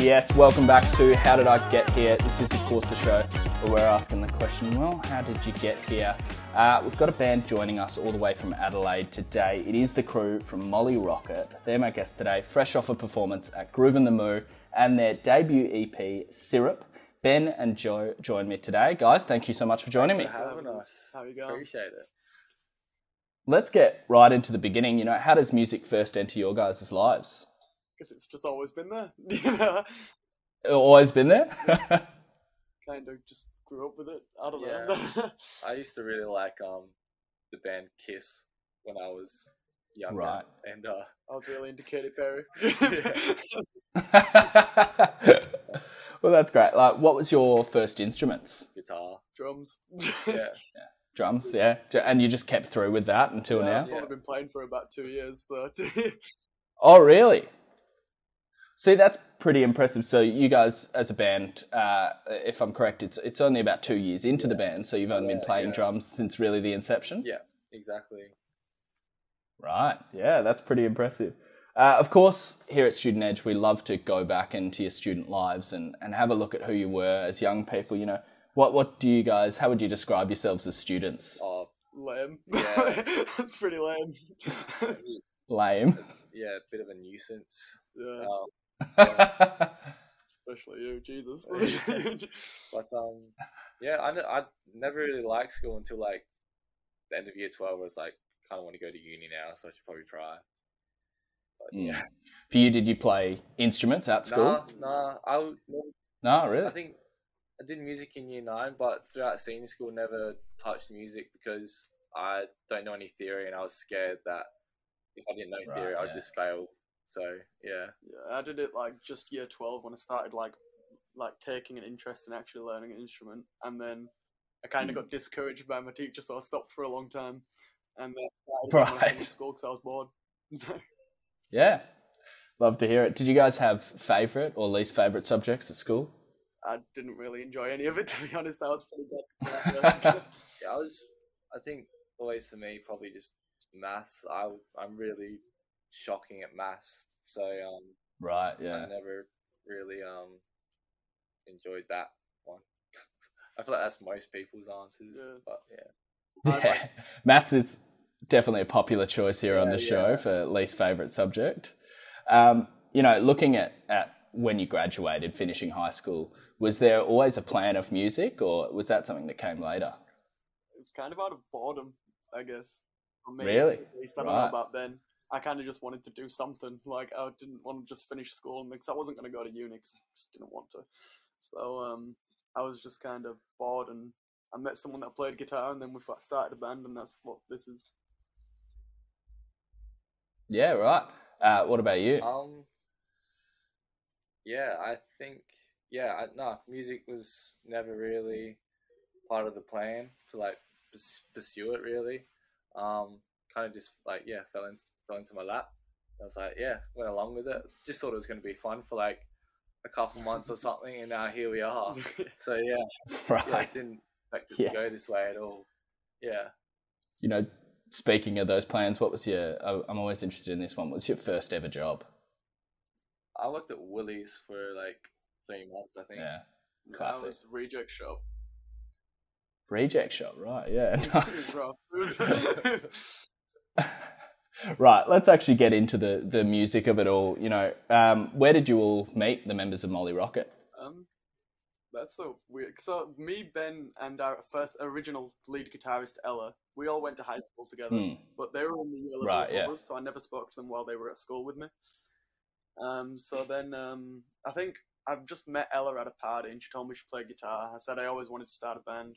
Yes, welcome back to How Did I Get Here? This is, of course, the show where we're asking the question, well, how did you get here? Uh, we've got a band joining us all the way from Adelaide today. It is the crew from Molly Rocket. They're my guests today, fresh off a performance at Groovin the Moo and their debut EP, Syrup. Ben and Joe join me today. Guys, thank you so much for joining Thanks me. for having us. How are you going? Appreciate it. Let's get right into the beginning. You know, how does music first enter your guys' lives? Because it's just always been there. you know? Always been there? kind of just grew up with it. I don't Yeah. know. I used to really like um the band Kiss when I was younger. Right. And uh I was really into Katy Perry. well, that's great. Like, what was your first instruments? guitar. Drums. Yeah. Drums, yeah. And you just kept through with that until Yeah, now? I've Yeah. only been playing for about two years, so Oh, really? See, that's pretty impressive. So, you guys, as a band, uh, if I'm correct, it's it's only about two years into the band, so you've only been playing yeah. drums since really the inception. Yeah, exactly. Right. Yeah, that's pretty impressive. Uh, of course, here at Student Edge, we love to go back into your student lives and, and have a look at who you were as young people. You know, what what do you guys? How would you describe yourselves as students? Oh lame. Yeah. Pretty lame. Lame. yeah, a bit of a nuisance. yeah, Um, especially you, Jesus. but um yeah, I, I never really liked school until like the end of year twelve where it's like kinda want to go to uni now, so I should probably try. But Mm. yeah. For you, did you play instruments at school? Nah, nah. I would never No, really. I think I did music in year nine, but throughout senior school, never touched music because I don't know any theory, and I was scared that if I didn't know Right, theory, I'd just fail. So yeah, yeah, I did it like just year twelve when I started like like taking an interest in actually learning an instrument, and then I kind of Hmm. got discouraged by my teacher, so I stopped for a long time, and then I started when I Right. school because I was bored. Yeah. Love to hear it. Did you guys have favourite or least favourite subjects at school? I didn't really enjoy any of it, to be honest. I was pretty bad. yeah. I was. I think always for me, probably just maths. I I'm really shocking at maths, so um, Right, yeah, I never really um enjoyed that one. I feel like that's most people's answers, Yeah. but yeah. I Yeah. Maths is definitely a popular choice here on the show yeah. for least favourite subject. Um, you know, looking at, at when you graduated, finishing high school, was there always a plan of music or was that something that came later? it was kind of out of boredom, I guess. For me, Really? At least I don't Right. know about then. I kind of just wanted to do something. Like I didn't want to just finish school because I wasn't going to go to uni. 'cause I just didn't want to. So um, I was just kind of bored, and I met someone that played guitar, and then we started a band, and that's what this is. Yeah, right. Uh, what about you? Um. Yeah, I think yeah, I, no, music was never really part of the plan to like pursue it. Really, um, kind of just like yeah, fell into fell into my lap. I was like, yeah, went along with it. Just thought it was going to be fun for like a couple months or something, and now here we are. So yeah, yeah, I right. didn't expect it Yeah. to go this way at all. Yeah. You know, speaking of those plans, what was your, I- I'm always interested in this one, what's your first ever job? I worked at Woolies for like three months, I think. Yeah. That Classic. was reject shop. Reject shop, right. Yeah, nice. right, let's actually get into the, the music of it all. You know, um, where did you all meet the members of Molly Rocket? Um, that's so weird. So me, Ben, and our first original lead guitarist Ella, we all went to high school together, Hmm. but they were in the year level Right, yeah. us, so I never spoke to them while they were at school with me. Um, so then um, I think I've just met Ella at a party, and she told me she played guitar. I said I always wanted to start a band,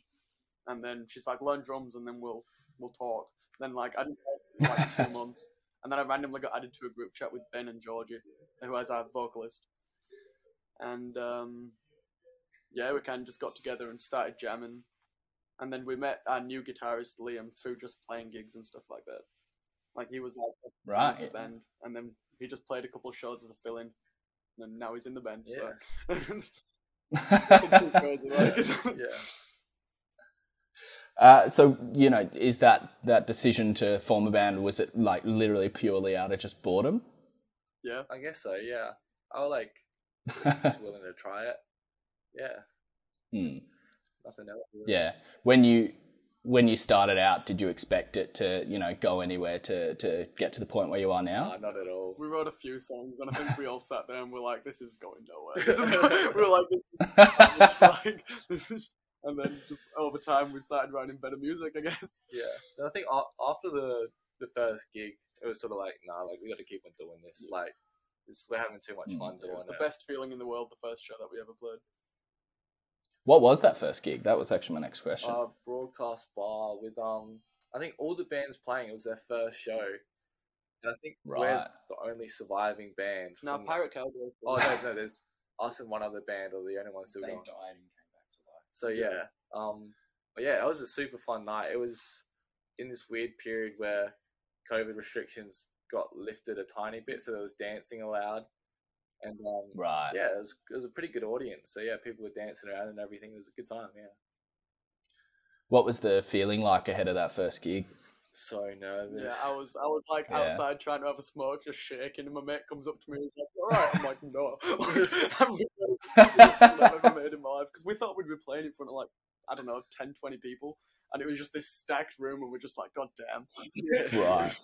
and then she's like, learn drums, and then we'll we'll talk. Then like I didn't talk for like two months, and then I randomly got added to a group chat with Ben and Georgie, who is our vocalist, and um, yeah, we kind of just got together and started jamming. And then we met our new guitarist Liam through just playing gigs and stuff like that. Like he was like a fan of Right. the band, and then he just played a couple of shows as a fill-in, and now he's in the band. Yeah. So. Crazy, like. Yeah. Uh, so, you know, is that, that decision to form a band, was it like literally purely out of just boredom? yeah, I guess so. Yeah, I was like, just willing to try it. Yeah, Hmm. nothing else. Really. Yeah. When you when you started out, did you expect it to you know go anywhere to to get to the point where you are now? Nah, not at all. We wrote a few songs, and I think we all sat there and we're like, "This is going nowhere." Is going- we were like, "This is, it's like, this is," and then just over time we started writing better music, I guess. Yeah, and I think after the the first gig, it was sort of like, nah, like we got to keep on doing this. Like, this, we're having too much Mm. fun It doing was the it. best feeling in the world. The first show that we ever played. What was that first gig? That was actually my next question. uh, broadcast bar with um I think all the bands playing. It was their first show, and I think we're the only surviving band. No, from- Pirate Cowboy. Oh no, no, there's us and one other band, or the only ones still They going. died So yeah, um, but yeah, it was a super fun night. It was in this weird period where COVID restrictions got lifted a tiny bit, so there was dancing allowed, and um, Right. yeah, it was it was a pretty good audience. So yeah, people were dancing around and everything. It was a good time. Yeah, What was the feeling like ahead of that first gig? So nervous. Yeah, I was, I was like Yeah. outside trying to have a smoke, just shaking, and my mate comes up to me and he's like, "All right," I'm like, "No," I'm I've ever made in my life because we thought we'd be playing in front of like I don't know 10, 20 people, and it was just this stacked room, and we're just like, "God damn!" Right.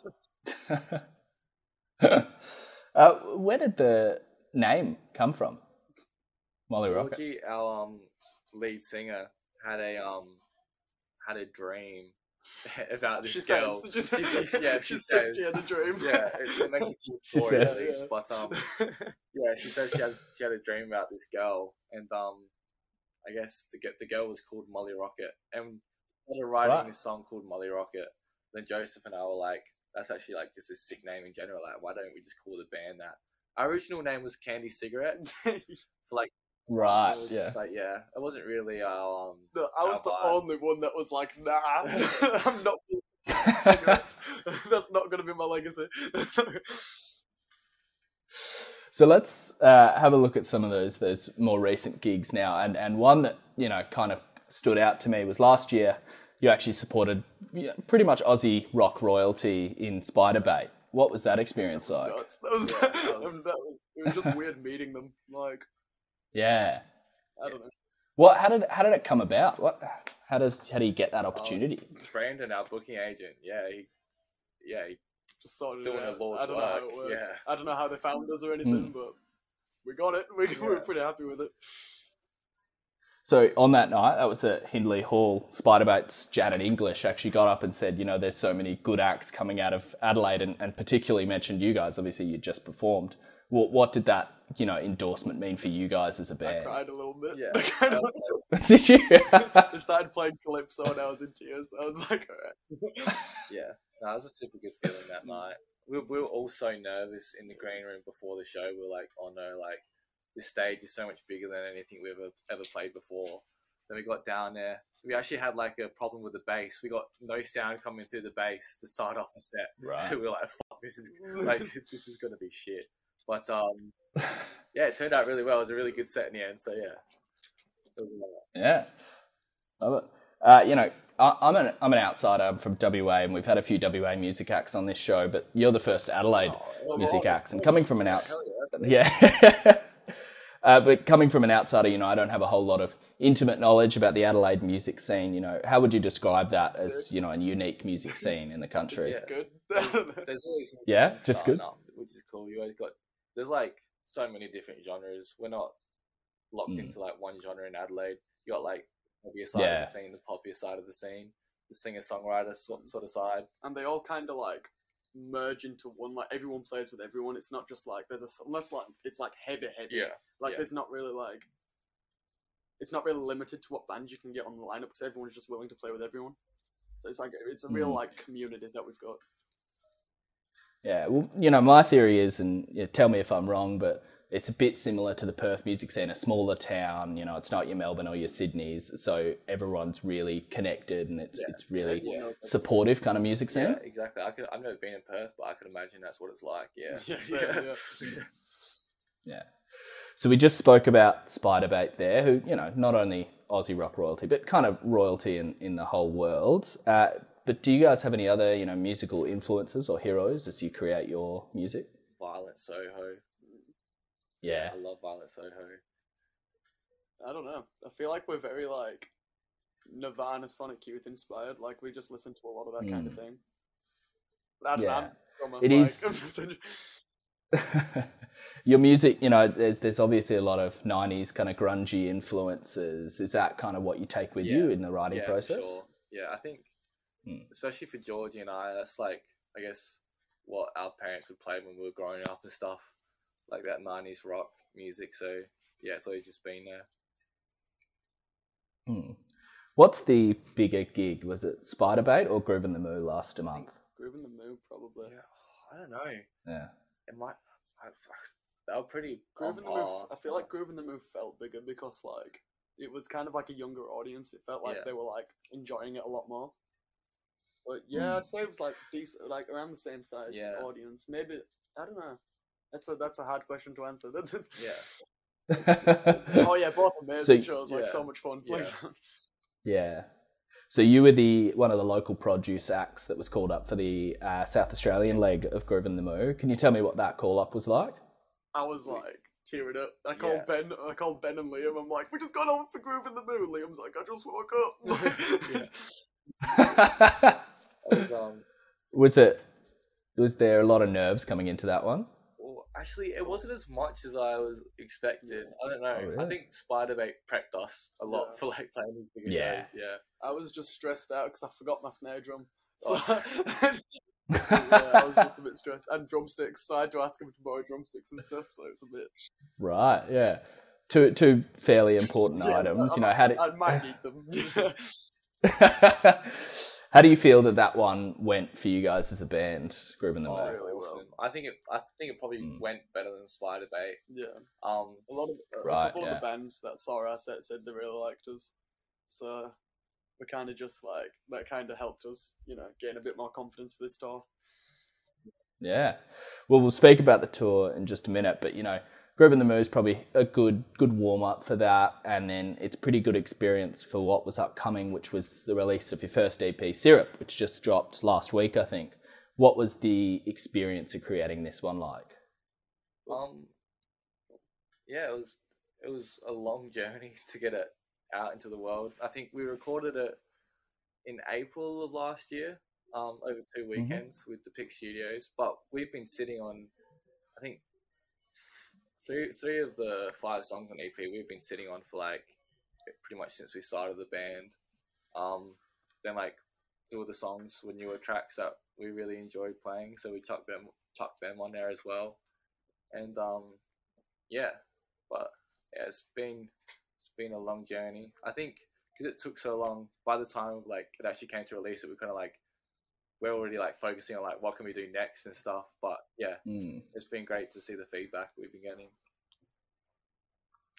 uh, where did the name come from? Molly Rocket. Georgie, our um, lead singer, had a um had a dream about this She girl. says, she She- she- yeah, she says. she had a dream. Yeah, it, it makes a cute She says. least, but um, yeah, she says she had she had a dream about this girl, and um, I guess the ge- the girl was called Molly Rocket, and started writing Right. this song called Molly Rocket. Then Joseph and I were like, that's actually like just a sick name in general. Like, why don't we just call the band that? Our original name was Candy Cigarettes. For like, Right. it was Yeah. just like yeah, it wasn't really our um. No, I was the vibe. only one that was like, "Nah, I'm not." That's not going to be my legacy. So let's uh, have a look at some of those those more recent gigs now, and and one that you know kind of stood out to me was last year. You actually supported you know, pretty much Aussie rock royalty in Spiderbait. What was that experience like? Nuts. That was, Yeah, that, that was, was- it was just weird meeting them. Like, Yeah. I don't know. What? How did how did it come about? What? How does how do you get that um, opportunity? Brandon, our booking agent, yeah, he, yeah, he, Just sorted Doing it the out. Lord's I don't know how work, it worked. yeah. I don't know how they found us or anything, hmm. but we got it. We, we were pretty happy with it. So on that night, that was at Hindley Hall. Spiderbait's Janet English actually got up and said, you know, there's so many good acts coming out of Adelaide, and, and particularly mentioned you guys. Obviously, you just performed. What, what did that, you know, endorsement mean for you guys as a band? I cried a little bit. yeah. Kind of, did you? I started playing Calypso and I was in tears. I was like, alright. Yeah, no, it was a super good feeling that night. We, we were all so nervous in the green room before the show. We were like, oh no, like this stage is so much bigger than anything we've ever ever played before. Then we got down there. We actually had like a problem with the bass. We got no sound coming through the bass to start off the set. Right. So we were like, fuck, this is like this is gonna be shit. But um, yeah, it turned out really well. It was a really good set in the end. So yeah, it was a lot. Yeah, love it. Uh, you know, I, I'm an I'm an outsider. I'm from WA, and we've had a few WA music acts on this show, but you're the first Adelaide Oh, music oh, acts, and coming from an out, yeah, yeah. uh, but coming from an outsider, you know, I don't have a whole lot of intimate knowledge about the Adelaide music scene. You know, how would you describe that as you know a unique music scene in the country? Yeah. Good. there's always Yeah, just good. up, which is cool. You always got there's like so many different genres. We're not locked Mm. into like one genre in Adelaide. You got like maybe a side Yeah. of the scene, the popular side of the scene, the singer songwriter sort, sort of side. and they all kind of like merge into one. Like everyone plays with everyone. It's not just like there's a unless like it's like heavy heavy. Yeah, Like yeah. there's not really like it's not really limited to what bands you can get on the lineup because everyone's just willing to play with everyone. So it's like it's a real Mm. like community that we've got. Yeah, well, you know, my theory is, and you know, tell me if I'm wrong, but it's a bit similar to the Perth music scene, a smaller town. You know, it's not your Melbourne or your Sydney's, so everyone's really connected, and it's Yeah. it's really Everyone knows supportive kind of music scene. yeah, exactly. I could I've never been in Perth, but I could imagine that's what it's like. Yeah, Yeah, yeah. Yeah. So we just spoke about Spiderbait there, who you know not only Aussie rock royalty, but kind of royalty in in the whole world. Uh, but do you guys have any other you know musical influences or heroes as you create your music? Violent Soho. Yeah. I love Violent Soho. I don't know. I feel like we're very like Nirvana, Sonic Youth inspired. Like we just listen to a lot of that kind of hmm. thing. But know. Yeah. I'm just from a, It like, is- Your music, you know, there's there's obviously a lot of '90s kind of grungy influences. Is that kind of what you take with you in the writing yeah, process? sure. Yeah, I think, Hmm. especially for Georgie and I, that's like, I guess, what our parents would play when we were growing up and stuff, like that '90s rock music. So yeah, it's always just been there. Hmm. What's the bigger gig? Was it Spiderbait or Groovin the Moo last month? Groovin the Moo, probably. Yeah, I don't know. Yeah. It might. I, they were pretty. Groovin the Moo. I feel like Groovin the Moo felt bigger because like it was kind of like a younger audience. It felt like Yeah. they were like enjoying it a lot more. But yeah, Hmm. I'd say it was like decent, like around the same size Yeah. audience. Maybe I don't know. That's a that's a hard question to answer. Yeah. oh yeah, both amazing So- shows. Like yeah. so much fun. Yeah. Yeah. So you were the one of the local produce acts that was called up for the uh, South Australian leg of Groovin the Moo. Can you tell me what that call up was like? I was like tearing up. I called Yeah. Ben. I called Ben and Liam. I'm like, we just got over for Groovin the Moo. Liam's like, I just woke up. Yeah. I was um. was it? Was there a lot of nerves coming into that one? Well, actually, it wasn't as much as I was expected. I don't know. Oh, really? I think Spiderbait prepped us a lot Yeah. for like playing these bigger Yeah. shows. Yeah. I was just stressed out because I forgot my snare drum. So yeah, I was just a bit stressed. And drumsticks, so I had to ask him to borrow drumsticks and stuff. So it's a bit. Right. Yeah. Two two fairly important Yeah, items. I, You know, how did I might need them. How do you feel that that one went for you guys as a band, Groove in the Oh, Moo? really well. I think it. I think it probably Mm. went better than Spiderbait. yeah, Um. a lot of a Right, couple yeah. of the bands that saw our set said they really liked us. So we kind of just like that kind of helped us, you know, gain a bit more confidence for this tour. Yeah. Well, we'll speak about the tour in just a minute, but you know, Groovin the Moo is probably a good good warm up for that, and then it's pretty good experience for what was upcoming, which was the release of your first EP, Syrup, which just dropped last week, I think. What was the experience of creating this one like? Um. Yeah, it was. It was a long journey to get it out into the world. I think we recorded it in April of last year, um, over two weekends with the Pick Studios. But we've been sitting on, I think, three three of the five songs on EP we've been sitting on for like pretty much since we started the band. Um, then like two of the songs were newer tracks that we really enjoyed playing, so we chucked them chucked them on there as well. And um, yeah, but yeah, it's been it's been a long journey. I think because it took so long. By the time like it actually came to release, it we kind of like we're already like focusing on like what can we do next and stuff. But yeah, Mm. it's been great to see the feedback we've been getting.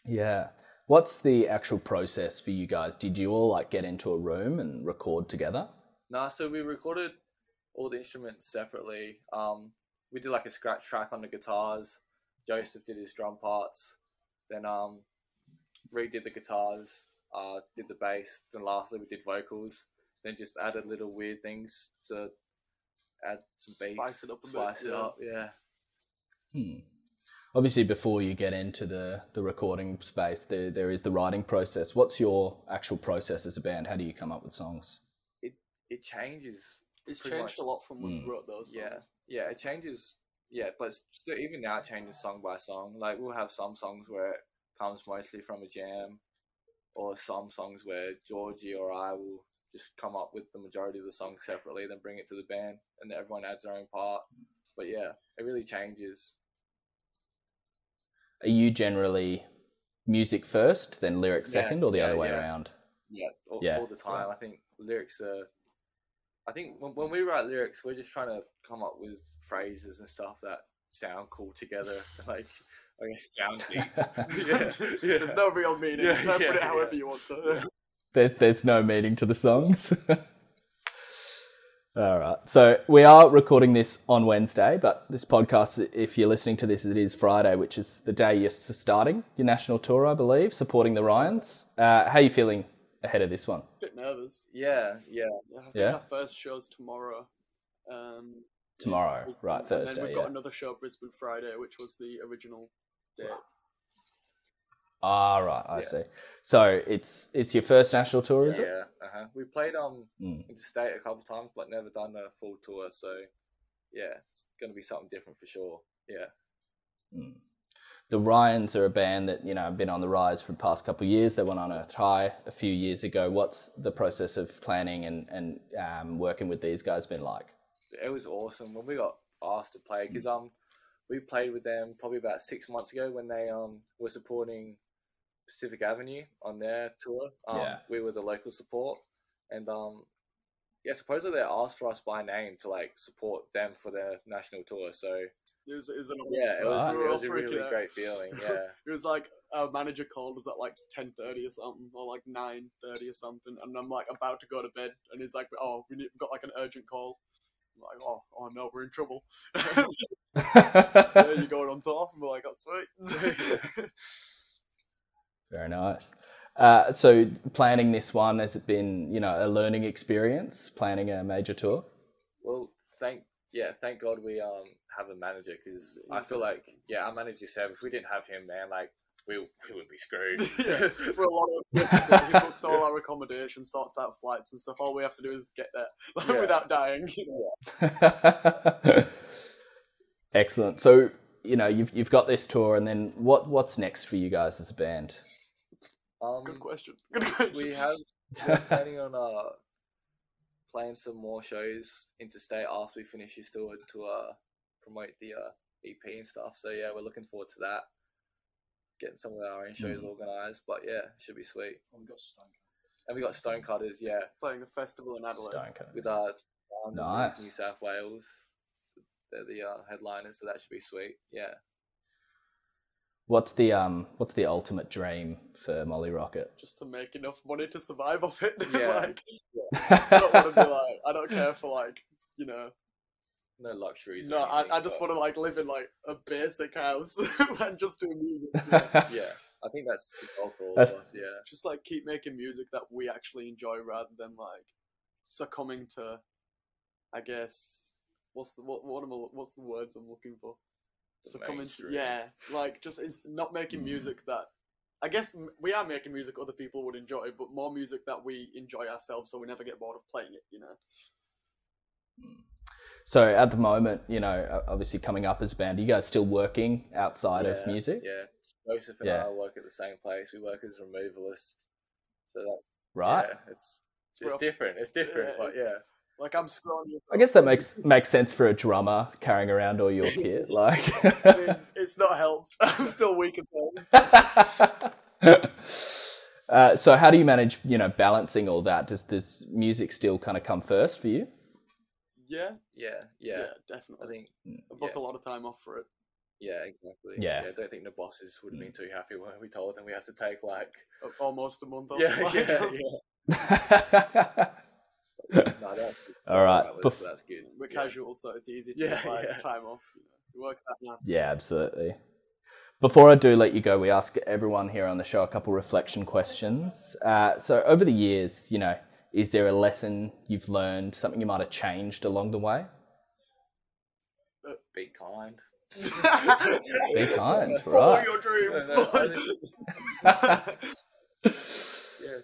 Yeah. What's the actual process for you guys? Did you all like get into a room and record together? Nah, so we recorded all the instruments separately. Um, we did like a scratch track on the guitars. Joseph did his drum parts. Then um, redid the guitars. Uh, did the bass. Then lastly we did vocals. Then just added little weird things to add some beat, Spice it up a bit, spice it yeah. up. Yeah. Hmm. Obviously, before you get into the, the recording space, there, there is the writing process. What's your actual process as a band? How do you come up with songs? It it changes. It's changed much. a lot from when Mm. we wrote those songs. Yeah, yeah, it changes. Yeah, but still, even now it changes song by song. Like we'll have some songs where it comes mostly from a jam, or some songs where Georgie or I will just come up with the majority of the song separately, then bring it to the band, and then everyone adds their own part. But yeah, it really changes. Are you generally music first, then lyrics Yeah, second, or the yeah, other way yeah. around? Yeah, all, Yeah. all the time. I think lyrics are. I think when, when we write lyrics, we're just trying to come up with phrases and stuff that sound cool together. Like, I guess sound deep. yeah, yeah. There's no real meaning. Yeah, Interpret yeah, it however yeah. you want to. There's there's no meaning to the songs. All right. So we are recording this on Wednesday, but this podcast, if you're listening to this, it is Friday, which is the day you're starting your national tour, I believe, supporting the Rions. Uh, how are you feeling ahead of this one? A bit nervous. yeah, yeah. Yeah, I think Yeah? our first show's tomorrow. Um, Tomorrow, right, Thursday, we've got yeah. another show Brisbane Friday, which was the original date. Ah, right, I Yeah. see. So it's it's your first national tour, is it? Yeah, uh-huh. we played um Mm. interstate a couple times, but never done a full tour. So yeah, it's gonna be something different for sure. Yeah. Mm. The Rions are a band that you know have been on the rise for the past couple of years. They went on Earth High a few years ago. What's the process of planning and and um, working with these guys been like? it was awesome when we got asked to play because um we played with them probably about six months ago when they um were supporting Pacific Avenue on their tour. Um, Yeah. we were the local support, and um yeah, supposedly they asked for us by name to like support them for their national tour. So It was, it was an yeah, it was Right. It was a really out. great feeling. Yeah, It was like our manager called us at like ten thirty or something, or like nine thirty or something, and I'm like about to go to bed, and he's like, "Oh, we need, we've got like an urgent call." I'm like, "Oh, oh no, we're in trouble." yeah, you going on tour? And we're like, "Oh, sweet." Very nice. Uh, so planning this one has it been you know a learning experience planning a major tour? well, thank yeah, thank God we um have a manager because I feel like yeah, our manager said if we didn't have him, man, like we we would be screwed. yeah, for a lot of he books all our accommodation, sorts out flights and stuff. All we have to do is get there Yeah. without dying. you. Excellent. So you know you've you've got this tour, and then what what's next for you guys as a band? Um, Good question. Good question. we have we're planning on uh playing some more shows interstate after we finish this tour to uh promote the uh EP and stuff. So yeah, we're looking forward to that. Getting some of our own shows Mm. organised, but yeah, should be sweet. And we got Stonecutters, yeah, playing a festival in Adelaide. Stonecutters. with uh um, Nice. New South Wales. They're the uh, headliners, so that should be sweet. Yeah. What's the um what's the ultimate dream for Molly Rocket? Just to make enough money to survive off it. Yeah. like, I don't want to be like, I don't care for like, you know. No luxuries. No, I, anything, I just but want to like live in like a basic house and just do music. you know. Yeah, I think that's the goal for all That's- of us. Yeah. Just like keep making music that we actually enjoy rather than like succumbing to, I guess, what's the what what am I, what's the words I'm looking for? The Succumbing to yeah, like just it's not making Mm. music that. I guess we are making music other people would enjoy, but more music that we enjoy ourselves, so we never get bored of playing it. You know. So at the moment, you know, obviously coming up as a band, are you guys still working outside of music? Yeah. Joseph and Yeah. I work at the same place. We work as removalists. So that's Right. Yeah, it's It's it's different. It's different, Yeah, but yeah. Like I'm scrawny. as I guess that makes makes sense for a drummer carrying around all your kit. Like, it's, it's not helped. I'm still weak as hell. uh, so how do you manage, you know, balancing all that? Does this music still kind of come first for you? Yeah, Yeah, yeah, yeah. I think I book yeah. a lot of time off for it. yeah, exactly. Yeah. I don't think the bosses would have been too happy when we told them we have to take like Almost a month off. Yeah, yeah, yeah. No, that's All right, with bef- so that's good. We're Yeah. casual, so it's easy to Yeah, get yeah. time off. It works out now. yeah, absolutely. Before I do let you go, we ask everyone here on the show a couple reflection questions. Uh, so, over the years, you know, is there a lesson you've learned, something you might have changed along the way? Be kind. Be kind, Follow right? your dreams. No, no, I yeah,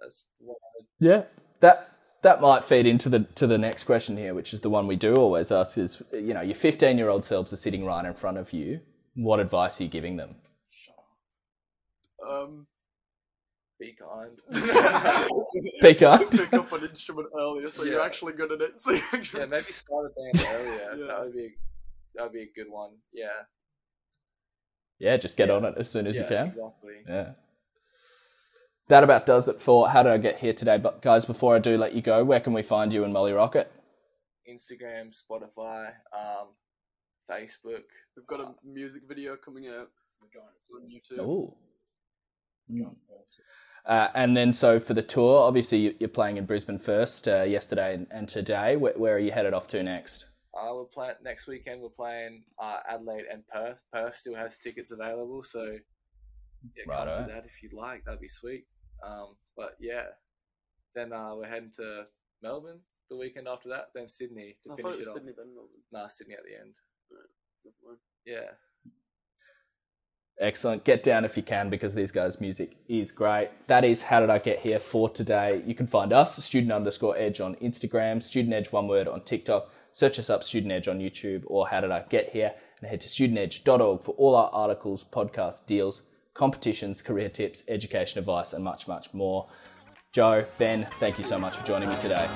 that's what I, Yeah, that that might feed into the to the next question here, which is the one we do always ask: is you know your fifteen year old selves are sitting right in front of you. What advice are you giving them? um, be kind. Pick up. pick up an instrument earlier, so you're actually good at it. So actually, yeah, maybe start a band earlier. Yeah. That would be that would be a good one. Yeah, Yeah, just get Yeah. on it as soon as yeah, you can. exactly. Yeah. That about does it for how did I get here today. But guys, before I do let you go, where can we find you and Molly Rocket? Instagram, Spotify, um, Facebook. we've got a music video coming out on YouTube. Ooh. Mm. Uh, and then, so for the tour, obviously you- you're playing in Brisbane first, uh, yesterday and, and today. Where, where are you headed off to next? Uh, we're playing next weekend. We're playing uh, Adelaide and Perth. Perth still has tickets available, so yeah, come Righto. to that if you'd like. That'd be sweet. Um, but yeah, then uh, we're heading to Melbourne the weekend after that. Then Sydney to I finish it it was off. Sydney then Melbourne. Nah, Sydney at the end. Never mind. Yeah. Excellent. Get down if you can because these guys' music is great. That is How Did I Get Here for today. You can find us, student underscore edge on Instagram, student edge one word on TikTok. Search us up, Student Edge on YouTube or How Did I Get Here, and head to studentedge.org for all our articles, podcasts, deals, competitions, career tips, education advice, and much, much more. Joe, Ben, thank you so much for joining me today.